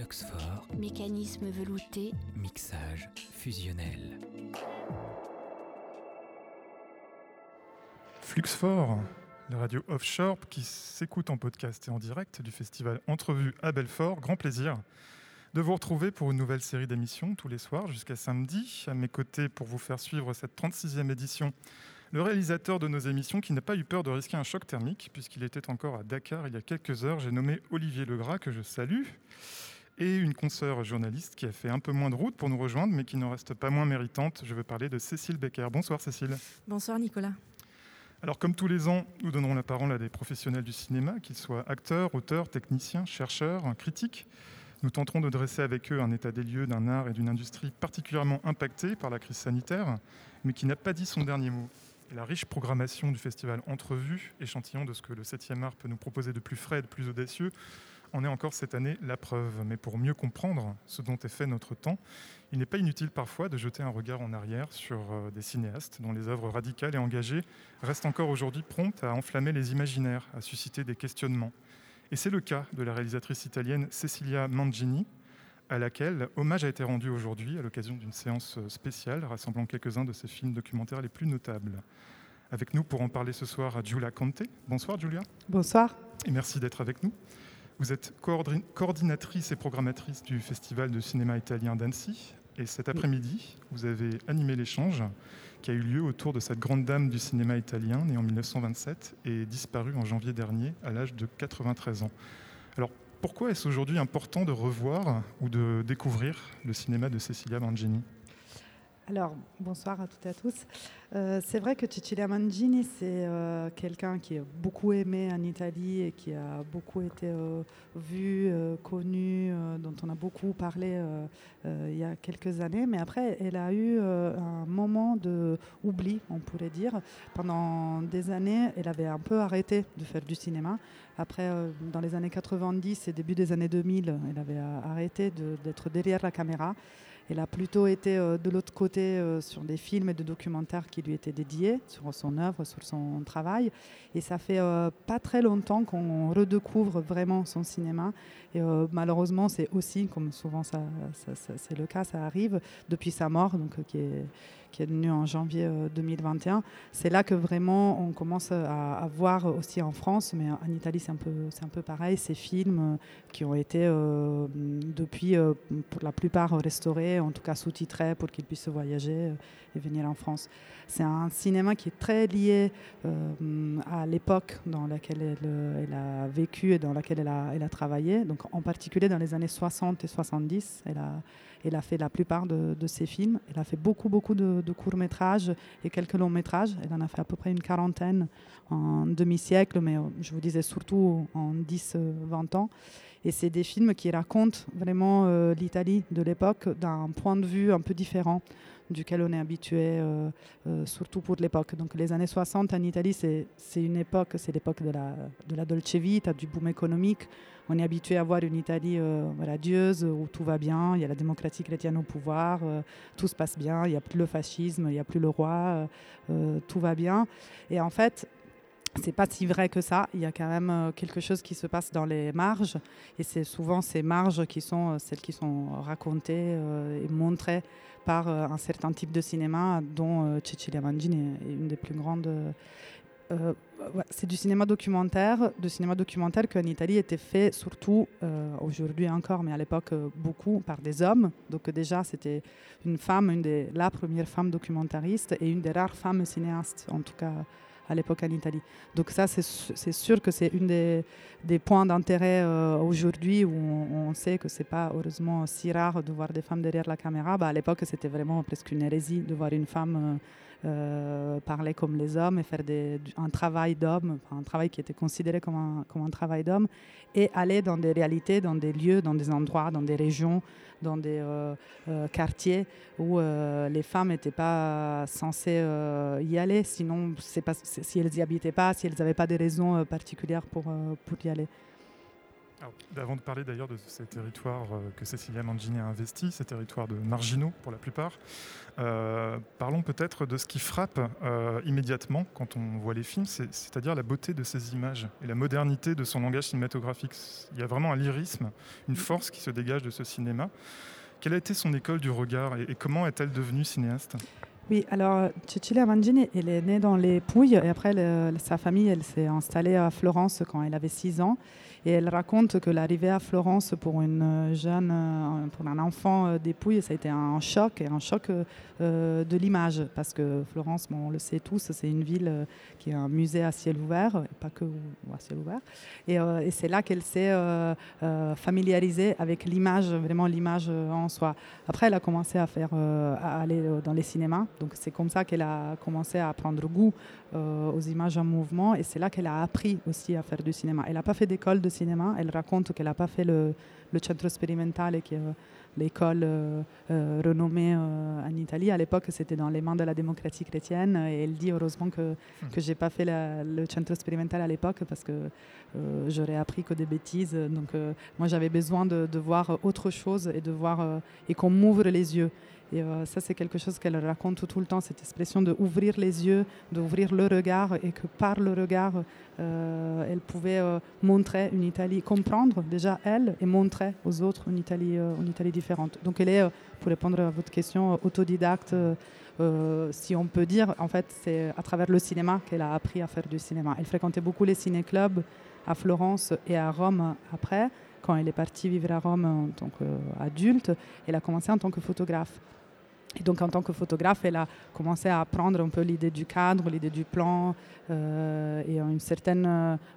Fluxfort. Mécanisme velouté. Mixage fusionnel. Fluxfort, la radio offshore qui s'écoute en podcast et en direct du festival Entrevue à Belfort. Grand plaisir de vous retrouver pour une nouvelle série d'émissions tous les soirs jusqu'à samedi. À mes côtés pour vous faire suivre cette 36e édition, le réalisateur de nos émissions qui n'a pas eu peur de risquer un choc thermique puisqu'il était encore à Dakar il y a quelques heures. J'ai nommé Olivier Legras que je salue et une consoeur journaliste qui a fait un peu moins de route pour nous rejoindre mais qui n'en reste pas moins méritante. Je veux parler de Cécile Becker. Bonsoir Cécile. Bonsoir Nicolas. Alors, comme tous les ans, nous donnerons la parole à des professionnels du cinéma, qu'ils soient acteurs, auteurs, techniciens, chercheurs, critiques. Nous tenterons de dresser avec eux un état des lieux d'un art et d'une industrie particulièrement impactés par la crise sanitaire, mais qui n'a pas dit son dernier mot. Et la riche programmation du festival Entrevue, échantillon de ce que le 7e art peut nous proposer de plus frais et de plus audacieux, en est encore cette année la preuve. Mais pour mieux comprendre ce dont est fait notre temps, il n'est pas inutile parfois de jeter un regard en arrière sur euh, des cinéastes dont les œuvres radicales et engagées restent encore aujourd'hui promptes à enflammer les imaginaires, à susciter des questionnements. Et c'est le cas de la réalisatrice italienne Cecilia Mangini, à laquelle hommage a été rendu aujourd'hui à l'occasion d'une séance spéciale rassemblant quelques-uns de ses films documentaires les plus notables. Avec nous pour en parler ce soir, Giulia Conte. Bonsoir Giulia. Bonsoir. Et merci d'être avec nous. Vous êtes coordinatrice et programmatrice du Festival de cinéma italien d'Annecy. Et cet après-midi, vous avez animé l'échange qui a eu lieu autour de cette grande dame du cinéma italien, née en 1927 et disparue en janvier dernier à l'âge de 93 ans. Alors, pourquoi est-ce aujourd'hui important de revoir ou de découvrir le cinéma de Cecilia Mangini alors, bonsoir à toutes et à tous. Euh, c'est vrai que Cecilia Mangini, c'est euh, quelqu'un qui est beaucoup aimé en Italie et qui a beaucoup été euh, vu, connu, dont on a beaucoup parlé il y a quelques années. Mais après, elle a eu un moment de oubli, on pourrait dire. Pendant des années, elle avait un peu arrêté de faire du cinéma. Après, dans les années 90 et début des années 2000, elle avait arrêté d'être derrière la caméra. Elle a plutôt été euh, de l'autre côté euh, sur des films et des documentaires qui lui étaient dédiés, sur son œuvre, sur son travail. Et ça fait euh, pas très longtemps qu'on redécouvre vraiment son cinéma. Et malheureusement, c'est aussi, comme souvent ça, c'est le cas, ça arrive depuis sa mort, donc qui est venu en janvier 2021. C'est là que vraiment on commence à, voir aussi en France, mais en Italie c'est un peu, c'est un peu pareil, ces films qui ont été depuis pour la plupart restaurés, en tout cas sous-titrés pour qu'ils puissent voyager et venir en France. C'est un cinéma qui est très lié euh, à l'époque dans laquelle elle, euh, elle, a vécu et dans laquelle elle a, travaillé. Donc, en particulier dans les années 60 et 70, elle a, fait la plupart de, ses films. Elle a fait beaucoup, beaucoup de, de courts-métrages et quelques longs-métrages. Elle en a fait à peu près une quarantaine en demi-siècle, mais euh, je vous disais surtout en 10-20 ans. Et c'est des films qui racontent vraiment l'Italie de l'époque d'un point de vue un peu différent duquel on est habitué, euh, euh, surtout pour l'époque. Donc les années 60 en Italie, c'est une époque, c'est l'époque de la, de la dolce vita, du boom économique. On est habitué à voir une Italie euh, radieuse, où tout va bien, il y a la démocratie chrétienne au pouvoir, tout se passe bien, il n'y a plus le fascisme, il n'y a plus le roi, tout va bien. Et en fait, c'est pas si vrai que ça. Il y a quand même quelque chose qui se passe dans les marges, et c'est souvent ces marges qui sont celles qui sont racontées et montrées par euh, un certain type de cinéma dont euh, Cecilia Mangini est une des plus grandes. Euh, c'est du cinéma documentaire, du cinéma documentaire qui en Italie était fait surtout aujourd'hui encore, mais à l'époque beaucoup par des hommes. Donc déjà c'était une femme, une des la première femme documentariste et une des rares femmes cinéastes, en tout cas à l'époque en Italie. Donc ça, c'est sûr que c'est une des, points d'intérêt euh, aujourd'hui où on, sait que c'est pas heureusement si rare de voir des femmes derrière la caméra. Bah, à l'époque, c'était vraiment presque une hérésie de voir une femme euh, parler comme les hommes et faire des, un travail d'homme, un travail qui était considéré comme un, travail d'homme, et aller dans des réalités, dans des lieux, dans des endroits, dans des régions, dans des euh, euh, quartiers où les femmes n'étaient pas censées y aller, sinon si elles n'y habitaient pas, si elles n'avaient pas de raisons particulières pour y aller. Avant de parler d'ailleurs de ces territoires que Cecilia Mangini a investis, ces territoires de marginaux pour la plupart, parlons peut-être de ce qui frappe immédiatement quand on voit les films, c'est-à-dire la beauté de ces images et la modernité de son langage cinématographique. Il y a vraiment un lyrisme, une force qui se dégage de ce cinéma. Quelle a été son école du regard et, comment est-elle devenue cinéaste? Oui, alors Cecilia Mangini, elle est née dans les Pouilles et après sa famille, elle s'est installée à Florence quand elle avait 6 ans. Et elle raconte que l'arrivée à Florence pour une jeune, euh, pour un enfant euh, dépouille, ça a été un choc et un choc euh, de l'image parce que Florence, on le sait tous, c'est une ville qui est un musée à ciel ouvert, et pas que à ciel ouvert. Et, et c'est là qu'elle s'est familiarisée avec l'image, vraiment l'image en soi. Après, elle a commencé à faire, à aller dans les cinémas. Donc c'est comme ça qu'elle a commencé à prendre goût aux images en mouvement et c'est là qu'elle a appris aussi à faire du cinéma. Elle n'a pas fait d'école de cinéma. Elle raconte qu'elle n'a pas fait le, le Centro Sperimentale, qui est euh, l'école euh, euh, renommée en Italie. À l'époque, c'était dans les mains de la démocratie chrétienne. Et elle dit heureusement que je hmm. n'ai pas fait le Centro Sperimentale à l'époque parce que j'aurais appris que des bêtises. Donc, moi, j'avais besoin de, de, voir autre chose et de voir et qu'on m'ouvre les yeux. Et euh, ça, c'est quelque chose qu'elle raconte tout le temps, cette expression d'ouvrir les yeux, d'ouvrir le regard, et que par le regard, euh, elle pouvait euh, montrer une Italie, comprendre déjà elle, et montrer aux autres une Italie, une Italie différente. Donc elle est, pour répondre à votre question, autodidacte. si on peut dire, en fait, c'est à travers le cinéma qu'elle a appris à faire du cinéma. Elle fréquentait beaucoup les ciné-clubs à Florence et à Rome après. Quand elle est partie vivre à Rome en tant qu'adulte, elle a commencé en tant que photographe. Et donc, en tant que photographe, elle a commencé à apprendre un peu l'idée du cadre, l'idée du plan euh, et une certaine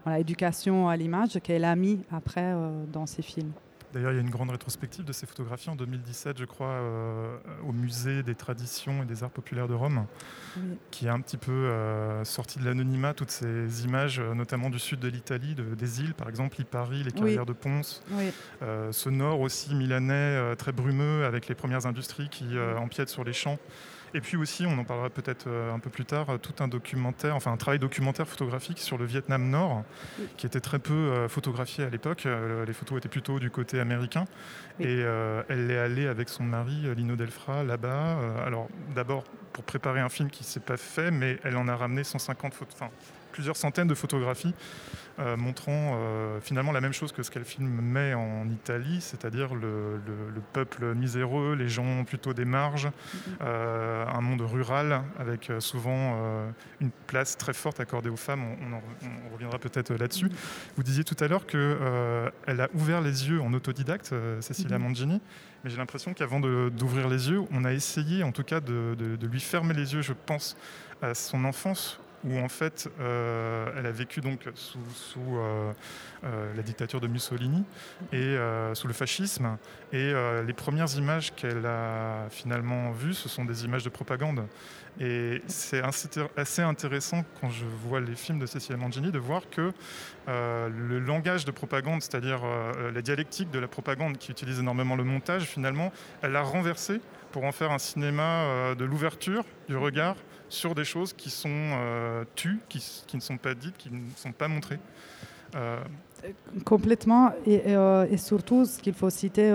euh, éducation à l'image qu'elle a mis après euh, dans ses films. D'ailleurs, il y a une grande rétrospective de ces photographies en 2017, je crois, euh, au musée des traditions et des arts populaires de Rome, qui a un petit peu euh, sorti de l'anonymat toutes ces images, euh, notamment du sud de l'Italie, des îles, par exemple, Lipari, les carrières de Ponce, ce nord aussi milanais très brumeux avec les premières industries qui empiètent sur les champs. Et puis aussi, on en parlera peut-être un peu plus tard, tout un documentaire, enfin un travail documentaire photographique sur le Vietnam Nord, qui était très peu photographié à l'époque. Les photos étaient plutôt du côté américain. Et elle est allée avec son mari, Lino Delfra, là-bas. alors d'abord pour préparer un film qui ne s'est pas fait, mais elle en a ramené 150 photos, enfin plusieurs centaines de photographies euh, montrant euh, finalement la même chose que ce qu'elle filme en Italie, c'est-à-dire le, peuple miséreux, les gens plutôt des marges, euh, un monde rural avec souvent une place très forte accordée aux femmes. On, reviendra peut-être là-dessus. Vous disiez tout à l'heure qu'elle a ouvert les yeux en autodidacte, Cecilia Mangini, mais j'ai l'impression qu'avant d'ouvrir les yeux, on a essayé en tout cas de, de lui fermer les yeux, je pense, à son enfance où en fait euh, elle a vécu donc sous, euh, euh, la dictature de Mussolini et sous le fascisme. Et les premières images qu'elle a finalement vues, ce sont des images de propagande. Et c'est assez intéressant quand je vois les films de Cecilia Mangini de voir que le langage de propagande, c'est-à-dire la dialectique de la propagande qui utilise énormément le montage, finalement, elle l'a renversé pour en faire un cinéma de l'ouverture du regard sur des choses qui sont euh, tues, qui, ne sont pas dites, qui ne sont pas montrées. Euh, Complètement. Et, euh, et, surtout, ce qu'il faut citer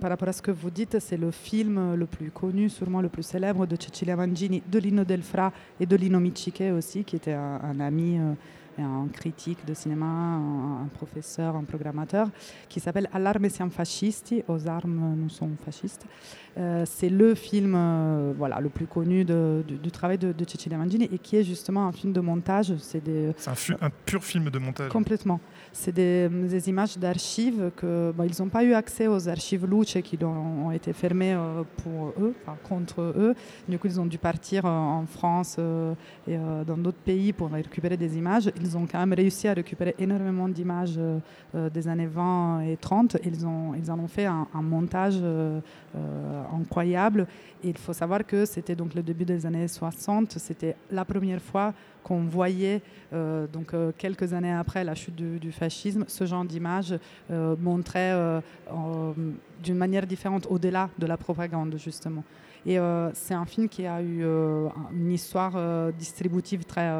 par rapport à ce que vous dites, c'est le film le plus connu, sûrement le plus célèbre de Cecilia Mangini, de Lino Delfra et de Lino Michiche aussi, qui était un ami un critique de cinéma, un, professeur, un programmateur, qui s'appelle Allarme siamo fascisti, aux armes nous sommes fascistes. Euh, c'est le film euh, voilà, le plus connu du, travail de, de Cecilia Mangini et qui est justement un film de montage. C'est un, un, pur film de montage. Complètement. C'est des, images d'archives que bon, ils n'ont pas eu accès aux archives Luce qui ont, été fermées euh, pour eux, contre eux. Du coup, ils ont dû partir en France et dans d'autres pays pour récupérer des images. Ils ont quand même réussi à récupérer énormément d'images des années 20 et 30. Ils, en ont fait un, montage incroyable. Il faut savoir que c'était donc le début des années 60. C'était la première fois qu'on voyait, euh, donc euh, quelques années après la chute du, fascisme, ce genre d'image euh, montrait d'une manière différente au-delà de la propagande justement. Et euh, c'est un film qui a eu euh, une histoire euh, distributive très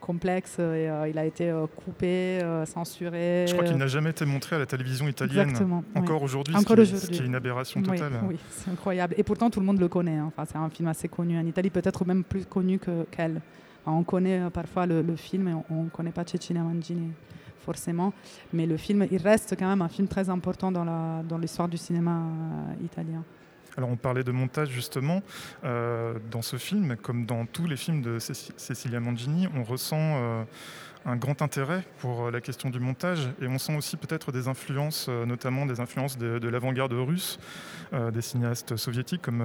complexe. Et, il a été coupé, censuré. Je crois qu'il n'a jamais été montré à la télévision italienne. Exactement, encore aujourd'hui, ce, qui est une aberration totale. Oui, c'est incroyable. Et pourtant, tout le monde le connaît. Hein. Enfin, c'est un film assez connu en Italie, peut-être même plus connu qu'elle. On connaît parfois le, film et on ne connaît pas Cecilia Mangini forcément. Mais le film, il reste quand même un film très important dans l'histoire du cinéma italien. Alors on parlait de montage justement. Euh, dans ce film, comme dans tous les films de Cecilia Mangini, on ressent euh, un grand intérêt pour euh, la question du montage et on sent aussi peut-être des influences, notamment des influences de, l'avant-garde russe, des cinéastes soviétiques comme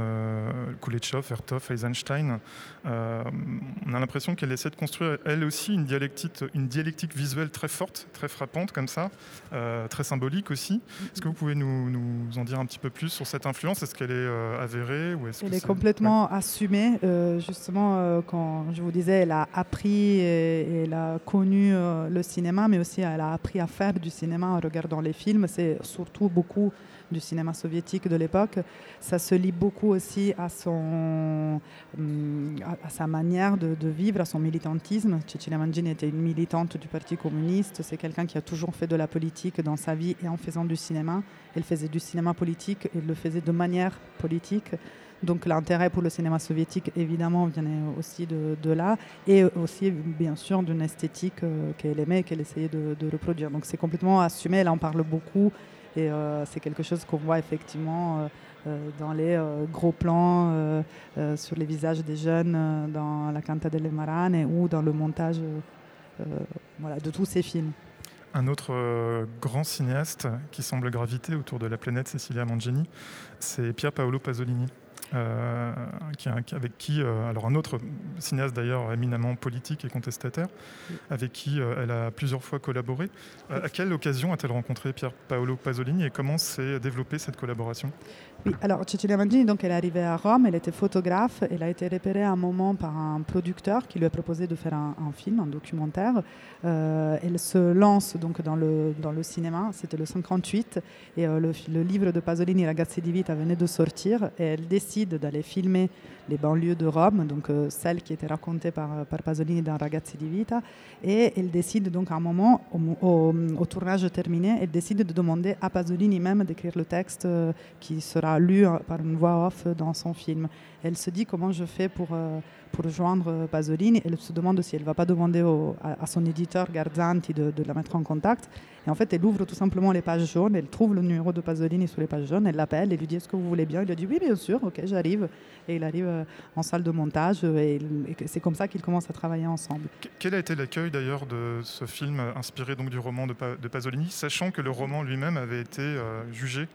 Kuleshov, Ertov, Eisenstein. on a l'impression qu'elle essaie de construire elle aussi une dialectique, visuelle très forte, très frappante comme ça, très symbolique aussi. Est-ce que vous pouvez nous, nous, en dire un petit peu plus sur cette influence? Est-ce qu'elle euh, avérée ou est Elle est, complètement assumée. Euh, justement, euh, quand je vous disais, elle a appris et, elle a connu le cinéma, mais aussi elle a appris à faire du cinéma en regardant les films. C'est surtout beaucoup du cinéma soviétique de l'époque. Ça se lie beaucoup aussi à, son, hum, à, sa manière de, vivre, à son militantisme. Cecilia Mangini était une militante du Parti communiste. C'est quelqu'un qui a toujours fait de la politique dans sa vie et en faisant du cinéma. Elle faisait du cinéma politique et le faisait de manière politique. Donc l'intérêt pour le cinéma soviétique, évidemment, venait aussi de, là, et aussi, bien sûr, d'une esthétique euh, qu'elle aimait et qu'elle essayait de, de, reproduire. Donc c'est complètement assumé, elle en parle beaucoup, et euh, c'est quelque chose qu'on voit effectivement euh, euh, dans les gros plans sur les visages des jeunes dans La Canta delle Marane ou dans le montage de tous ces films. Un autre grand cinéaste qui semble graviter autour de la planète Cecilia Mangini, c'est Pier Paolo Pasolini. Euh, avec qui, euh, alors un autre cinéaste d'ailleurs éminemment politique et contestataire, avec qui euh, elle a plusieurs fois collaboré. à quelle occasion a-t-elle rencontré Pier Paolo Pasolini et comment s'est développée cette collaboration? Oui, alors Cecilia Mangini, donc, elle est arrivée à Rome, elle était photographe, elle a été repérée à un moment par un producteur qui lui a proposé de faire un, film, un documentaire. elle se lance donc dans le, cinéma, c'était le 58, et le, le, livre de Pasolini, Ragazzi di Vita, venait de sortir, et elle décide d'aller filmer les banlieues de Rome, donc euh, celles qui étaient racontées par, Pasolini dans Ragazzi di Vita. Et elle décide donc à un moment, au, tournage terminé, elle décide de demander à Pasolini même d'écrire le texte euh, qui sera lu euh, par une voix off dans son film. Elle se dit comment je fais pour, pour joindre Pasolini. Elle se demande si elle ne va pas demander à, son éditeur Garzanti de, la mettre en contact. Et en fait, elle ouvre tout simplement les pages jaunes, elle trouve le numéro de Pasolini sur les pages jaunes, elle l'appelle et lui dit Est-ce que vous voulez bien? Il lui dit Oui, bien sûr, ok, j'arrive. Et il arrive euh, en salle de montage et, c'est comme ça qu'ils commencent à travailler ensemble. Quel a été l'accueil d'ailleurs de ce film inspiré donc du roman de, Pasolini, sachant que le roman lui-même avait été euh, jugé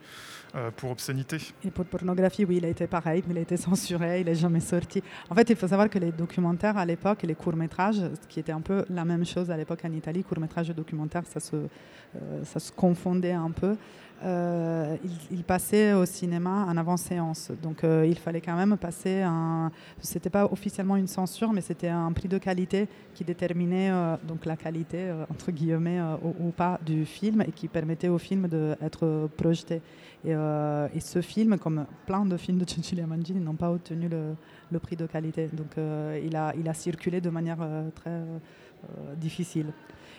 euh, pour obscénité. Et pour pornographie, oui, il a été pareil, mais il a été censuré, il n'est jamais sorti. En fait, il faut savoir que les documentaires à l'époque les courts-métrages, ce qui était un peu la même chose à l'époque en Italie, courts-métrages et documentaires, ça se, euh, ça se confondait un peu. Euh, il, passait au cinéma en avant-séance. Donc euh, il fallait quand même passer un. C'était pas officiellement une censure, mais c'était un prix de qualité qui déterminait donc la qualité, entre guillemets, ou, pas du film et qui permettait au film d'être projeté. Et, ce film, comme plein de films de Cecilia Mangini, n'ont pas obtenu le, prix de qualité. Donc il a circulé de manière très difficile.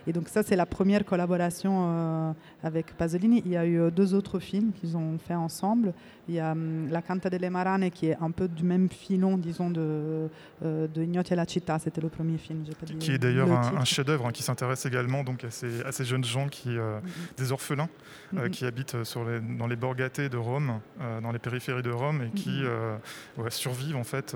Et donc ça, c'est la première collaboration euh, avec Pasolini. Il y a eu euh, deux autres films qu'ils ont fait ensemble. Il y a hum, La Canta delle Marane, qui est un peu du même filon, disons, de, euh, de Ignotti e la Città. C'était le premier film. qui est d'ailleurs un, chef-d'œuvre hein, qui s'intéresse également donc, à, ces, à ces jeunes gens, qui, mm-hmm. des orphelins, mm-hmm. qui habitent sur les, dans les borgate de Rome, dans les périphéries de Rome, et qui mm-hmm. survivent en fait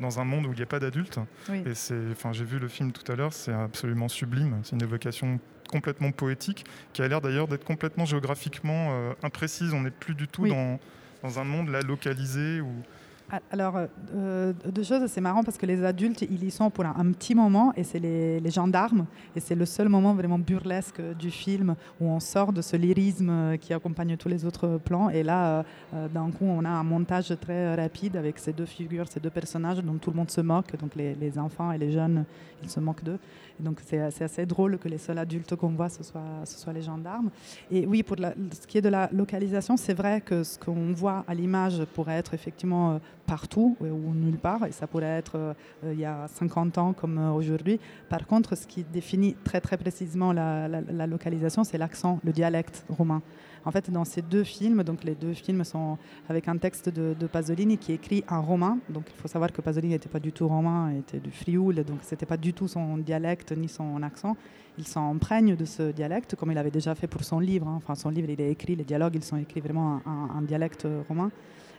dans un monde où il n'y a pas d'adultes. Et c'est, enfin, j'ai vu le film tout à l'heure, c'est absolument sublime. C'est une évocation complètement poétique, qui a l'air d'ailleurs d'être complètement géographiquement euh, imprécise. On n'est plus du tout dans, dans, un monde là localisé. Ou... Alors, euh, deux choses, c'est marrant parce que les adultes, ils y sont pour un, petit moment et c'est les, gendarmes. Et c'est le seul moment vraiment burlesque du film où on sort de ce lyrisme qui accompagne tous les autres plans. Et là, euh, d'un coup, on a un montage très rapide avec ces deux figures, ces deux personnages dont tout le monde se moque. Donc les enfants et les jeunes, ils se moquent d'eux. Donc c'est assez drôle que les seuls adultes qu'on voit, ce soit les gendarmes. Et oui, pour ce qui est de la localisation, c'est vrai que ce qu'on voit à l'image pourrait être effectivement euh, partout ou nulle part, et ça pourrait être euh, il y a 50 ans comme aujourd'hui. Par contre, ce qui définit très très précisément la, la localisation, c'est l'accent, le dialecte romain. En fait, dans ces deux films, donc les deux films sont avec un texte de, Pasolini qui écrit en romain. Donc il faut savoir que Pasolini n'était pas du tout romain, il était du Frioul, donc c'était pas du tout son dialecte ni son accent. Il s'emprègne de ce dialecte comme il avait déjà fait pour son livre. Hein. Enfin, son livre, il est écrit, les dialogues, ils sont écrits vraiment en, dialecte romain.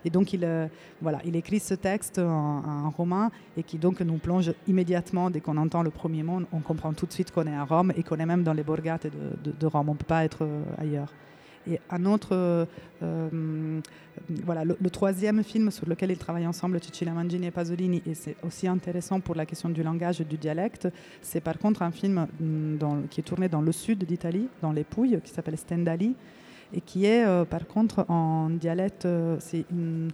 Et donc, il, euh, voilà, il écrit ce texte en, romain et qui donc nous plonge immédiatement, dès qu'on entend le premier mot, on comprend tout de suite qu'on est à Rome et qu'on est même dans les borgate de, de Rome. On ne peut pas être euh, ailleurs. Et un autre, euh, euh, voilà, le, troisième film sur lequel ils travaillent ensemble, Cecilia Mangini et Pasolini, et c'est aussi intéressant pour la question du langage et du dialecte, c'est par contre un film mm, qui est tourné dans le sud d'Italie, dans les Pouilles, qui s'appelle Stendhali, et qui est euh, par contre en dialecte, c'est une,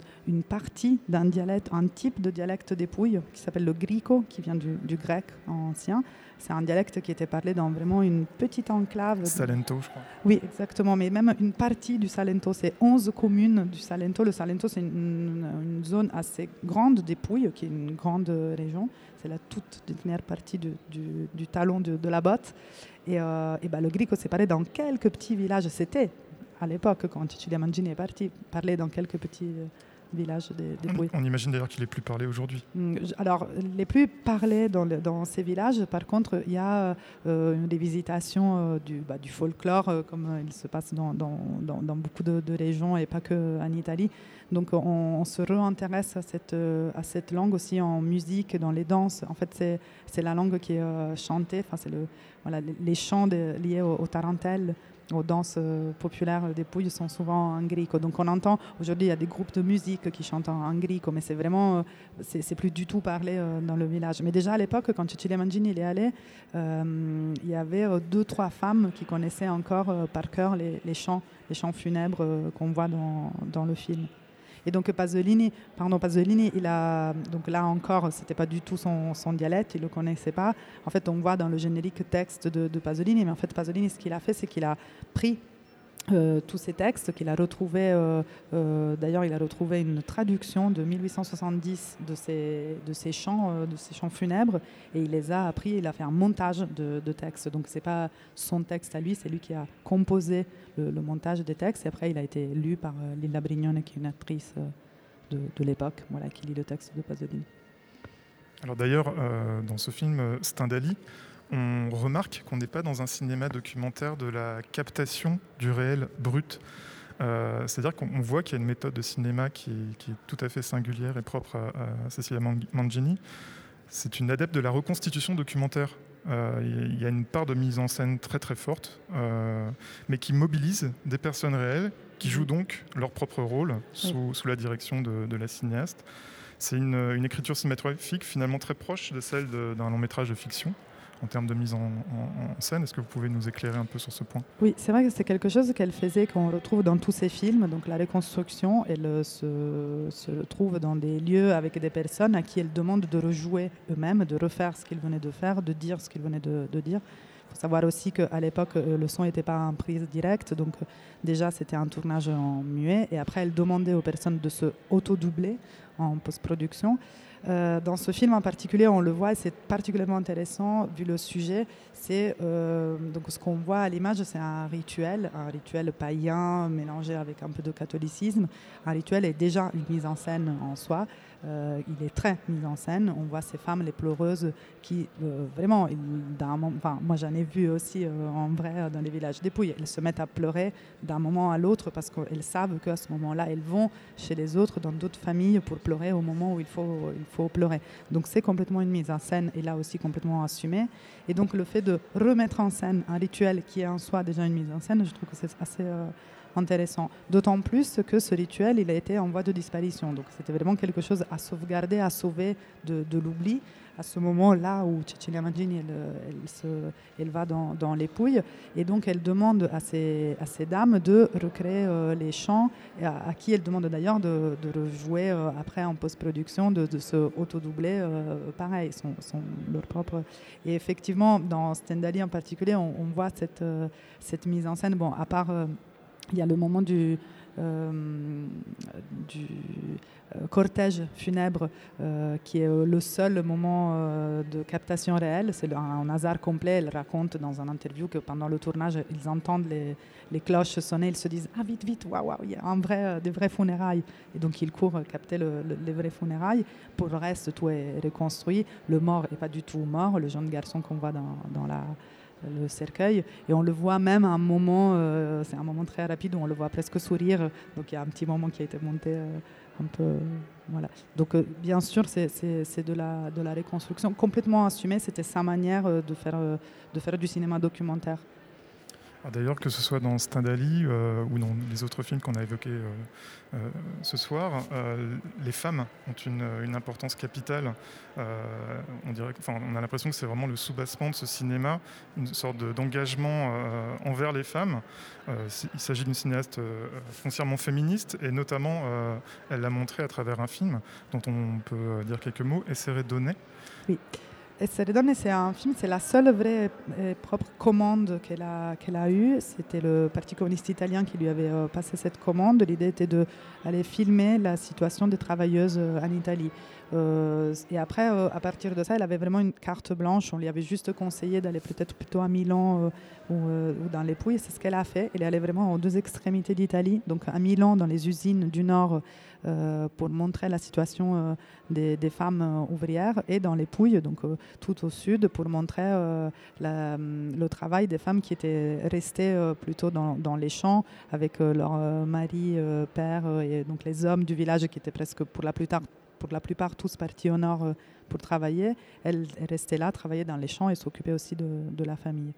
partie d'un dialecte, un type de dialecte des Pouilles qui s'appelle le grico, qui vient du, du grec ancien, c'est un dialecte qui était parlé dans vraiment une petite enclave. Salento, je crois. Oui, exactement. Mais même une partie du Salento, c'est 11 communes du Salento. Le Salento, c'est une, zone assez grande des Pouilles, qui est une grande région. C'est la toute dernière partie du, du, talon de, la botte. Et, euh, et ben, le Grico s'est parlé dans quelques petits villages. C'était à l'époque, quand Cecilia Mangini est parti, parler dans quelques petits village des, On, imagine d'ailleurs qu'il est plus parlé aujourd'hui. Mm, alors, les plus parlés dans, dans, ces villages, par contre, il y a euh, des visitations euh, du, bah, du, folklore, euh, comme il se passe dans, dans, dans beaucoup de, régions et pas qu'en Italie. Donc, on, se réintéresse à cette, à cette langue aussi en musique, dans les danses. En fait, c'est la langue qui est chantée, enfin, c'est le, voilà, les, chants liés aux au tarentelles aux danses euh, populaires des Pouilles sont souvent en grico. Donc on entend, aujourd'hui il y a des groupes de musique qui chantent en, grico, mais c'est vraiment, euh, c'est plus du tout parlé euh, dans le village. Mais déjà à l'époque, quand Cecilia Mangini est allé, il y avait deux, trois femmes qui connaissaient encore par cœur les, chants, les chants funèbres qu'on voit dans le film. Et donc Pasolini, pardon, Pasolini, il a, donc là encore, c'était pas du tout son, dialecte, il le connaissait pas. En fait, on voit dans le générique texte de, de Pasolini, mais en fait, Pasolini, ce qu'il a fait, c'est qu'il a pris euh, tous ces textes qu'il a retrouvés. Euh, euh, d'ailleurs, il a retrouvé une traduction de 1870 de ces, de ces chants, de ces chants funèbres, et il les a appris. Il a fait un montage de, textes. Donc, c'est pas son texte à lui, c'est lui qui a composé le, montage des textes. Et après, il a été lu par Lilla Brignone, qui est une actrice de, de l'époque, voilà, qui lit le texte de Pasolini. Alors d'ailleurs, dans ce film, Stendhali, on remarque qu'on n'est pas dans un cinéma documentaire de la captation du réel brut. Euh, c'est-à-dire qu'on voit qu'il y a une méthode de cinéma qui, est tout à fait singulière et propre à, Cecilia Mangini. C'est une adepte de la reconstitution documentaire. Euh, il y a une part de mise en scène très très forte, euh, mais qui mobilise des personnes réelles qui jouent donc leur propre rôle sous, la direction de, la cinéaste. C'est une, une, écriture cinématographique finalement très proche de celle d'un long métrage de fiction en termes de mise en, scène. Est-ce que vous pouvez nous éclairer un peu sur ce point? Oui, c'est vrai que c'est quelque chose qu'elle faisait qu'on retrouve dans tous ses films. Donc la reconstruction, elle se, se, trouve dans des lieux avec des personnes à qui elle demande de rejouer eux-mêmes, de refaire ce qu'ils venaient de faire, de dire ce qu'ils venaient de, dire. Il faut savoir aussi qu'à l'époque, euh, le son n'était pas en prise directe, donc euh, déjà c'était un tournage en muet, et après elle demandait aux personnes de se auto-doubler en post-production. Euh, dans ce film en particulier, on le voit c'est particulièrement intéressant vu le sujet. C'est euh, donc ce qu'on voit à l'image, c'est un rituel, un rituel païen mélangé avec un peu de catholicisme. Un rituel est déjà une mise en scène en soi. Euh, il est très mis en scène. On voit ces femmes, les pleureuses, qui euh, vraiment, enfin, moi j'en ai vu aussi euh, en vrai dans les villages dépouilles. Elles se mettent à pleurer d'un moment à l'autre parce qu'elles savent qu'à ce moment-là, elles vont chez les autres, dans d'autres familles, pour pleurer au moment où il faut, il faut pleurer. Donc c'est complètement une mise en scène et là aussi complètement assumée. Et donc le fait de remettre en scène un rituel qui est en soi déjà une mise en scène, je trouve que c'est assez intéressant. D'autant plus que ce rituel, il a été en voie de disparition. Donc c'était vraiment quelque chose à sauvegarder, à sauver de, l'oubli à ce moment-là où Cecilia Mangini elle, va dans, les Pouilles et donc elle demande à ces, dames de recréer euh, les chants à, qui elle demande d'ailleurs de, de rejouer euh, après en post-production, de, se auto-doubler euh, pareil, son, leur propre. Et effectivement, dans Stendhal en particulier, on, on voit cette, cette mise en scène. Bon, à part, il y a le moment du euh, euh, cortège funèbre euh, qui est le seul moment de captation réelle. C'est un, hasard complet. Elle raconte dans un interview que pendant le tournage, ils entendent les, cloches sonner. Ils se disent Ah, vite, vite, waouh, wow, il y a un vrai, des vrais funérailles. Et donc, ils courent capter le, les vrais funérailles. Pour le reste, tout est reconstruit. Le mort n'est pas du tout mort. Le jeune garçon qu'on voit dans la le cercueil. Et on le voit même à un moment, euh, c'est un moment très rapide où on le voit presque sourire. Donc il y a un petit moment qui a été monté euh, un peu. voilà. Donc euh, bien sûr, c'est de la, de la reconstruction complètement assumée. C'était sa manière de faire, de faire du cinéma documentaire. Ah, d'ailleurs, que ce soit dans Stendhali euh, ou dans les autres films qu'on a évoqués euh, euh, ce soir, les femmes ont une, importance capitale. on, a l'impression que c'est vraiment le soubassement de ce cinéma, une sorte d'engagement envers les femmes. il s'agit d'une cinéaste foncièrement féministe et notamment, elle l'a montré à travers un film dont on peut dire quelques mots, Essere donner. Oui. Et c'est un film, c'est la seule vraie et propre commande qu'elle a, qu'elle a eue. C'était le Parti communiste italien qui lui avait euh, passé cette commande. L'idée était d'aller filmer la situation des travailleuses euh, en Italie. Euh, et après, à partir de ça, elle avait vraiment une carte blanche. On lui avait juste conseillé d'aller peut-être plutôt à Milan ou, ou, dans les Pouilles. C'est ce qu'elle a fait. Elle est allée vraiment aux deux extrémités d'Italie, donc à Milan, dans les usines du nord euh, pour montrer la situation euh, des, femmes euh, ouvrières et dans les Pouilles, donc tout au sud, pour montrer la, le travail des femmes qui étaient restées plutôt dans, les champs avec leur mari, père et donc les hommes du village qui étaient presque pour la plupart, pour la plupart tous partis au nord pour travailler. Elles restaient là, travaillaient dans les champs et s'occupaient aussi de, de la famille.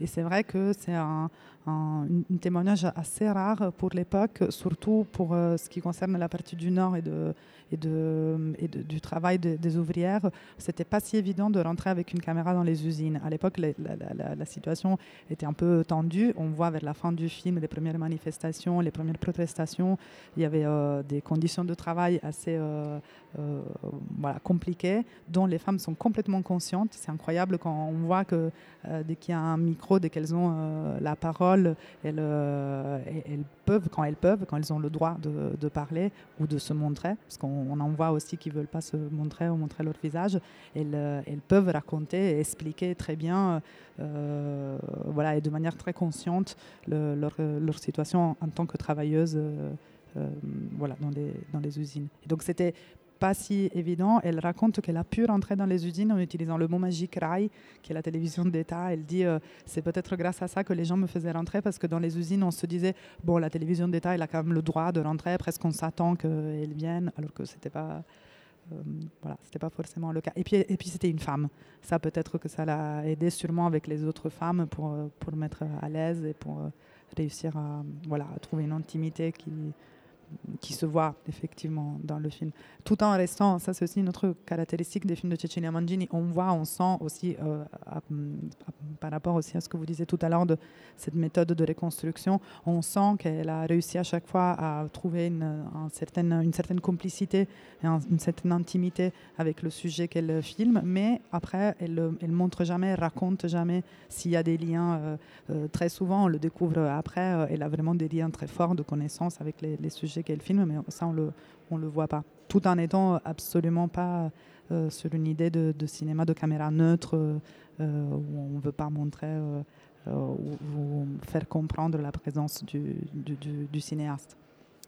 Et c'est vrai que c'est un, un, témoignage assez rare pour l'époque, surtout pour euh, ce qui concerne la partie du Nord et, de, et, de, et du travail de, des ouvrières. C'était pas si évident de rentrer avec une caméra dans les usines. À l'époque, la, situation était un peu tendue. On voit vers la fin du film les premières manifestations, les premières protestations. Il y avait euh, des conditions de travail assez euh, voilà, compliquées, dont les femmes sont complètement conscientes. C'est incroyable quand on voit que dès qu'il y a un micro, dès qu'elles ont la parole, elles, euh, elles, peuvent, quand elles peuvent, quand elles ont le droit de, parler ou de se montrer, parce qu'on en voit aussi qui ne veulent pas se montrer ou montrer leur visage, elles, euh, peuvent raconter et expliquer très bien, euh, voilà, et de manière très consciente, le, leur, situation en, tant que travailleuse. Euh, voilà, dans les, usines. Donc c'était pas si évident. Elle raconte qu'elle a pu rentrer dans les usines en utilisant le mot magique RAI, qui est la télévision d'État. Elle dit euh, c'est peut-être grâce à ça que les gens me faisaient rentrer parce que dans les usines, on se disait bon, la télévision d'État, elle a quand même le droit de rentrer, presque on s'attend qu'elle vienne, alors que c'était pas. Euh, voilà, pas forcément le cas. Et puis, et puis c'était une femme. Ça, peut-être que ça l'a aidé sûrement avec les autres femmes pour, euh, pour mettre à l'aise et pour réussir à, voilà, à trouver une intimité qui, qui se voit effectivement dans le film. Tout en restant, ça c'est aussi une autre caractéristique des films de Cecilia Mangini, on voit, on sent aussi, euh, par rapport aussi à ce que vous disiez tout à l'heure de cette méthode de reconstruction, on sent qu'elle a réussi à chaque fois à trouver une, un certaine, une certaine complicité, et un, une certaine intimité avec le sujet qu'elle filme, mais après, elle ne montre jamais, elle raconte jamais s'il y a des liens. Euh, euh, très souvent, on le découvre après, elle a vraiment des liens très forts de connaissances avec les sujets qu'elle filme, mais ça, on le, on le voit pas. Tout en étant absolument pas euh, sur une idée de, cinéma de caméra neutre, euh, où on ne veut pas montrer euh, ou, faire comprendre la présence du, cinéaste.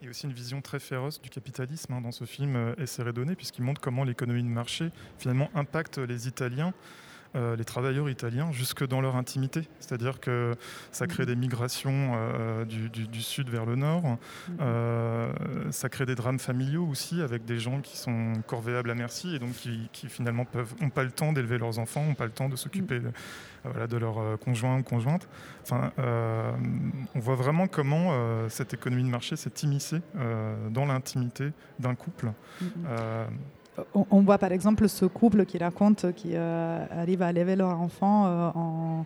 Il y a aussi une vision très féroce du capitalisme hein, dans ce film euh, Essai donné, puisqu'il montre comment l'économie de marché finalement impacte les Italiens euh, les travailleurs italiens jusque dans leur intimité. C'est-à-dire que ça crée des migrations euh, du, du, du, sud vers le nord. Mhm. Euh, ça crée des drames familiaux aussi avec des gens qui sont corvéables à merci et donc qui, qui finalement n'ont pas le temps d'élever leurs enfants, n'ont pas le temps de s'occuper de, voilà, de leur conjoint ou conjointe. Enfin, on voit vraiment comment cette économie de marché s'est immiscée dans l'intimité d'un couple. On voit par exemple ce couple qui raconte qui euh, arrive à élever leur enfant euh, en,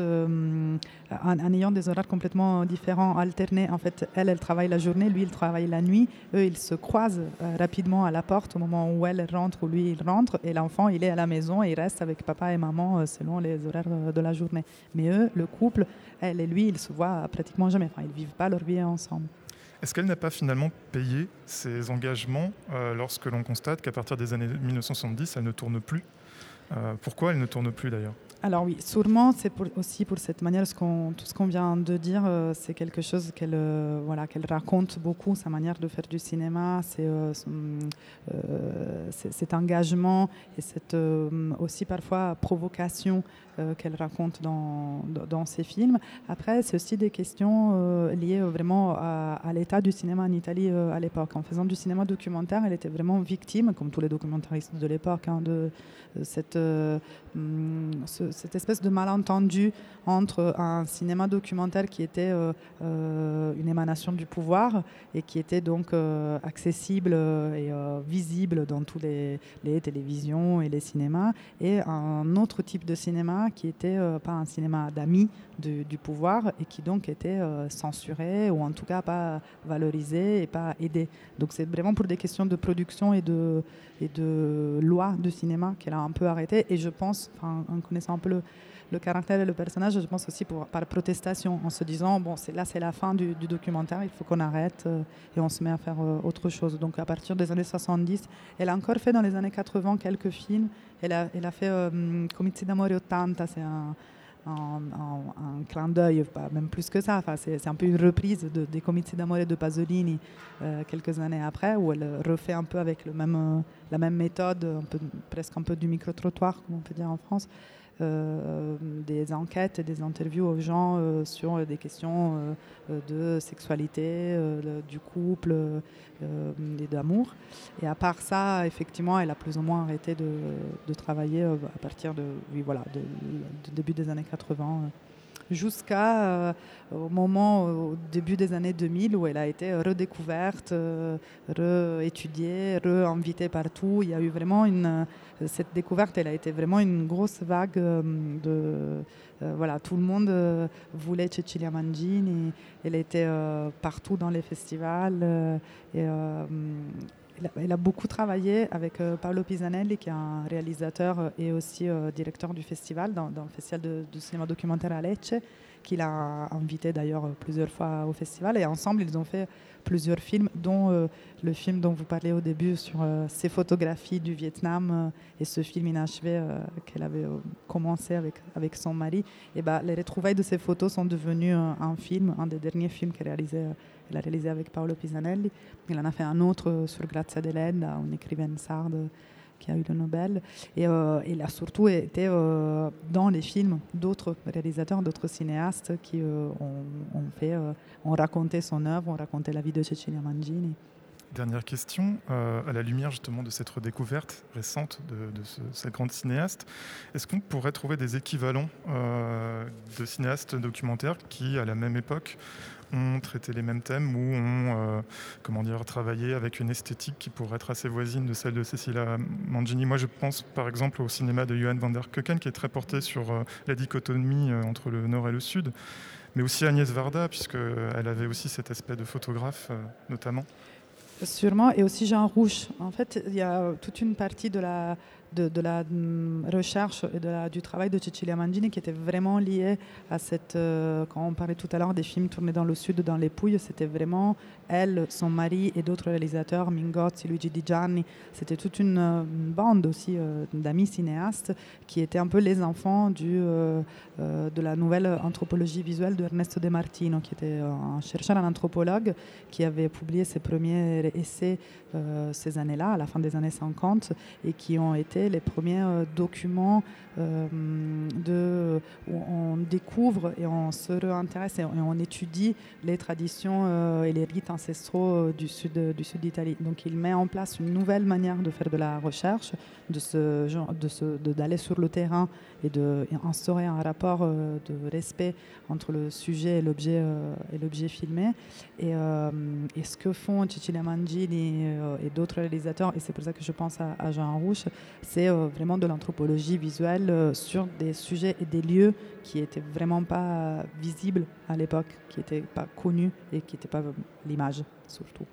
euh, en, ayant des horaires complètement différents, alternés. En fait, elle, elle travaille la journée, lui, il travaille la nuit. Eux, ils se croisent rapidement à la porte au moment où elle rentre ou lui, il rentre. Et l'enfant, il est à la maison et il reste avec papa et maman selon les horaires de la journée. Mais eux, le couple, elle et lui, ils se voient pratiquement jamais. Ils ne vivent pas leur vie ensemble. Est-ce qu'elle n'a pas finalement payé ses engagements euh, lorsque l'on constate qu'à partir des années 1970, elle ne tourne plus? Euh, Pourquoi elle ne tourne plus d'ailleurs? Alors oui, sûrement, c'est aussi pour cette manière, tout ce qu'on vient de dire, euh, c'est quelque chose qu'elle voilà, qu'elle raconte beaucoup, sa manière de faire du cinéma, c'est cet engagement et cette aussi parfois provocation euh, qu'elle raconte dans, ses films. Après, c'est aussi des questions euh, liées euh, vraiment à, l'état du cinéma en Italie à l'époque. En faisant du cinéma documentaire, elle était vraiment victime, comme tous les documentaristes de l'époque, hein, de, hum, cette espèce de malentendu entre un cinéma documentaire qui était une émanation du pouvoir et qui était donc accessible et visible dans tous les, télévisions et les cinémas, et un autre type de cinéma qui était euh, pas un cinéma d'amis du pouvoir et qui donc était euh, censuré ou en tout cas pas valorisé et pas aidé. Donc c'est vraiment pour des questions de production et de, et de loi de cinéma qu'elle a un peu arrêté. Et je pense, en connaissant un peu le, le caractère et le personnage, je pense aussi pour, par protestation, en se disant, bon, là c'est la fin du, documentaire, il faut qu'on arrête euh, et on se met à faire autre chose. Donc à partir des années 70, elle a encore fait dans les années 80 quelques films elle a, elle a fait euh, d'amore 80, c'est un, clin d'œil, même plus que ça. Enfin, c'est, un peu une reprise de, des Comizi d'amore de Pasolini euh, quelques années après, où elle refait un peu avec le même, euh, la même méthode, presque un peu du micro-trottoir, comme on peut dire en France. Euh, des enquêtes des interviews aux gens euh, sur des questions euh, de sexualité, du couple et d'amour. Et à part ça, effectivement, elle a plus ou moins arrêté de, travailler à partir de, oui, voilà, début des années 80 jusqu'à au moment, au début des années 2000, où elle a été redécouverte, réétudiée, re-invitée partout. Il y a eu vraiment cette découverte, elle a été vraiment une grosse vague euh. Euh, voilà, tout le monde euh, voulait Cecilia Mangini. Elle était partout dans les festivals. Elle a beaucoup travaillé avec Paolo Pisanelli, qui est un réalisateur et aussi directeur du festival, dans, le festival de, de, cinéma documentaire à Lecce, qu'il a invité d'ailleurs plusieurs fois au festival. Et ensemble, ils ont fait plusieurs films, dont euh, le film dont vous parlez au début sur euh, ses photographies du Vietnam euh, et ce film inachevé qu'elle avait commencé avec, avec son mari. Et bah, les retrouvailles de ces photos sont devenues un film, un des derniers films qu'elle réalisé. Elle a réalisé avec Paolo Pisanelli. Il en a fait un autre sur Grazia Deledda, une écrivaine sarde qui a eu le Nobel. Et euh, il a surtout été euh, dans les films d'autres réalisateurs, d'autres cinéastes qui euh, ont, fait, ont raconté son œuvre, ont raconté la vie de Cecilia Mangini. Dernière question, à la lumière justement de cette redécouverte récente de, cette grande cinéaste, est-ce qu'on pourrait trouver des équivalents de cinéastes documentaires qui, à la même époque, ont traité les mêmes thèmes ou ont euh, comment dire, travaillé avec une esthétique qui pourrait être assez voisine de celle de Cecilia Mangini. Moi, je pense par exemple au cinéma de Johan van der Keuken, qui est très porté sur euh, la dichotomie euh, entre le nord et le sud, mais aussi Agnès Varda, puisqu'elle avait aussi cet aspect de photographe, notamment. Sûrement, et aussi Jean Rouge. En fait, il y a toute une partie de la de, la mm, recherche et de du travail de Cecilia Mangini qui était vraiment lié à cette. Euh, quand on parlait tout à l'heure des films tournés dans le sud, dans les Pouilles, c'était vraiment elle, son mari et d'autres réalisateurs, Mingozzi, Luigi Di Gianni. C'était toute une, euh, bande aussi euh, d'amis cinéastes qui étaient un peu les enfants du, de la nouvelle anthropologie visuelle de Ernesto De Martino, qui était un chercheur, un anthropologue, qui avait publié ses premiers essais ces années-là, à la fin des années 50, et qui ont été les premiers documents de, où on découvre et on se réintéresse et on étudie les traditions et les rites ancestraux du sud du sud d'Italie. Donc il met en place une nouvelle manière de faire de la recherche, de ce genre, de d'aller sur le terrain et d'instaurer un rapport de respect entre le sujet et l'objet et l'objet filmé. Et, et, ce que font Cecilia Mangini et, d'autres réalisateurs, et c'est pour ça que je pense à, à Jean Rouche, c'est vraiment de l'anthropologie visuelle euh, sur des sujets et des lieux qui n'étaient vraiment pas visibles à l'époque, qui n'étaient pas connus et qui n'étaient pas l'image surtout.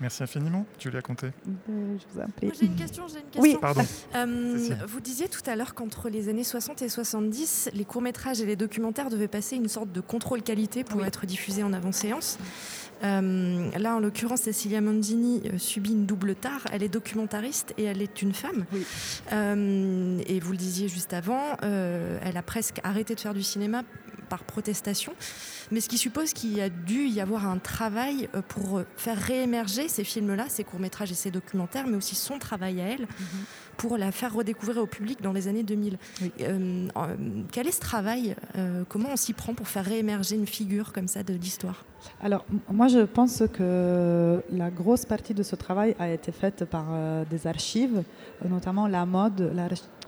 Merci infiniment, Julia Conté. Euh, je vous en prie. J'ai une question. Une question. Oui, pardon. Euh, vous disiez tout à l'heure qu'entre les années 60 et 70, les courts-métrages et les documentaires devaient passer une sorte de contrôle qualité pour être diffusés en avant-séance. Euh, là, en l'occurrence, Cecilia Mondini subit une double tare. Elle est documentariste et elle est une femme. et vous le disiez juste avant, elle a presque arrêté de faire du cinéma par protestation, mais ce qui suppose qu'il y a dû y avoir un travail euh, pour euh, faire réémerger ces films-là, ces courts-métrages et ces documentaires, mais aussi son travail à elle, mhm. Pour la faire redécouvrir au public dans les années 2000. Euh, quel est ce travail Comment on s'y prend pour faire réémerger une figure comme ça de l'histoire? Alors, moi, je pense que la grosse partie de ce travail a été faite par des archives, notamment la mode,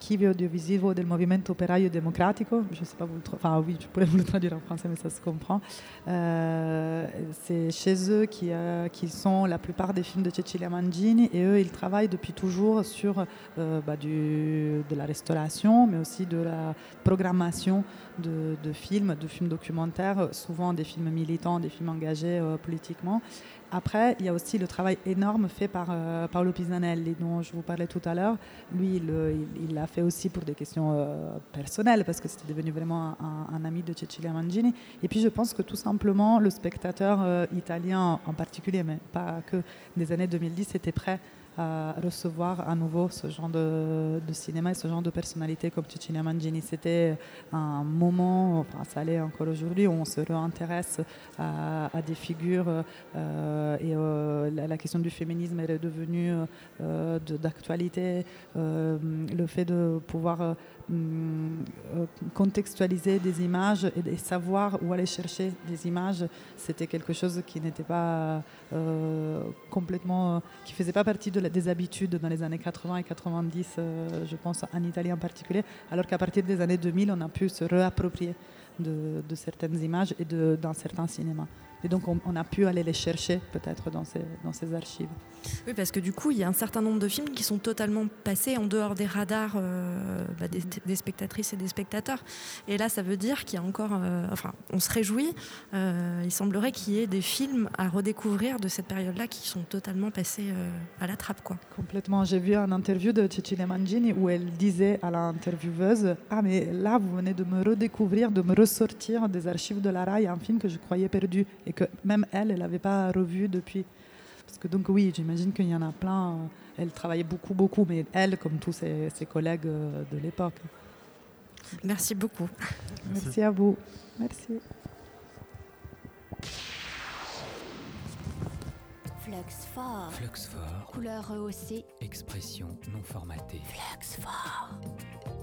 l'archive audiovisivo del Movimento Operaio Democratico. Je ne sais pas vous le Enfin, oui, je pourrais vous le traduire en français, mais ça se comprend. Euh, c'est chez eux euh, qui, sont la plupart des films de Cecilia Mangini. Et eux, ils travaillent depuis toujours sur euh, bah, de la restauration, mais aussi de la programmation de, films, de films documentaires, souvent des films militants, des films engagés politiquement. Après, il y a aussi le travail énorme fait par euh, Paolo Pisanelli, dont je vous parlais tout à l'heure. Lui, il l'a fait aussi pour des questions euh, personnelles, parce que c'était devenu vraiment un, ami de Cecilia Mangini. Et puis, je pense que tout simplement, le spectateur euh, italien en particulier, mais pas que des années 2010, était prêt à recevoir à nouveau ce genre de, cinéma et ce genre de personnalité comme Cecilia Mangini. C'était un moment, enfin ça allait encore aujourd'hui, où on se réintéresse à, des figures euh, et euh, la, question du féminisme est devenue euh, d'actualité. le fait de pouvoir contextualiser des images et, savoir où aller chercher des images, c'était quelque chose qui n'était pas euh, complètement, euh, qui faisait pas partie de des habitudes dans les années 80 et 90, je pense en Italie en particulier, alors qu'à partir des années 2000, on a pu se réapproprier de, de certaines images et d'un certain cinéma. Et donc, on, a pu aller les chercher peut-être dans ces, dans ces archives. Oui, parce que du coup, il y a un certain nombre de films qui sont totalement passés en dehors des radars euh, bah, des, spectatrices et des spectateurs. Et là, ça veut dire qu'il y a encore. Euh, enfin, on se réjouit. Euh, il semblerait qu'il y ait des films à redécouvrir de cette période-là qui sont totalement passés à la trappe. Quoi. Complètement. J'ai vu un interview de Cecilia Mangini où elle disait à l'intervieweuse Ah, mais là, vous venez de me redécouvrir, de me ressortir des archives de la RAI un film que je croyais perdu et que même elle, elle n'avait pas revu depuis. Parce que donc oui, j'imagine qu'il y en a plein. Elle travaillait beaucoup, beaucoup, mais elle, comme tous ses, collègues euh, de l'époque. Merci beaucoup. Merci. à vous. Merci. Flux fort. Flux fort. Couleur rehaussée. Expression non formatée. Flux fort.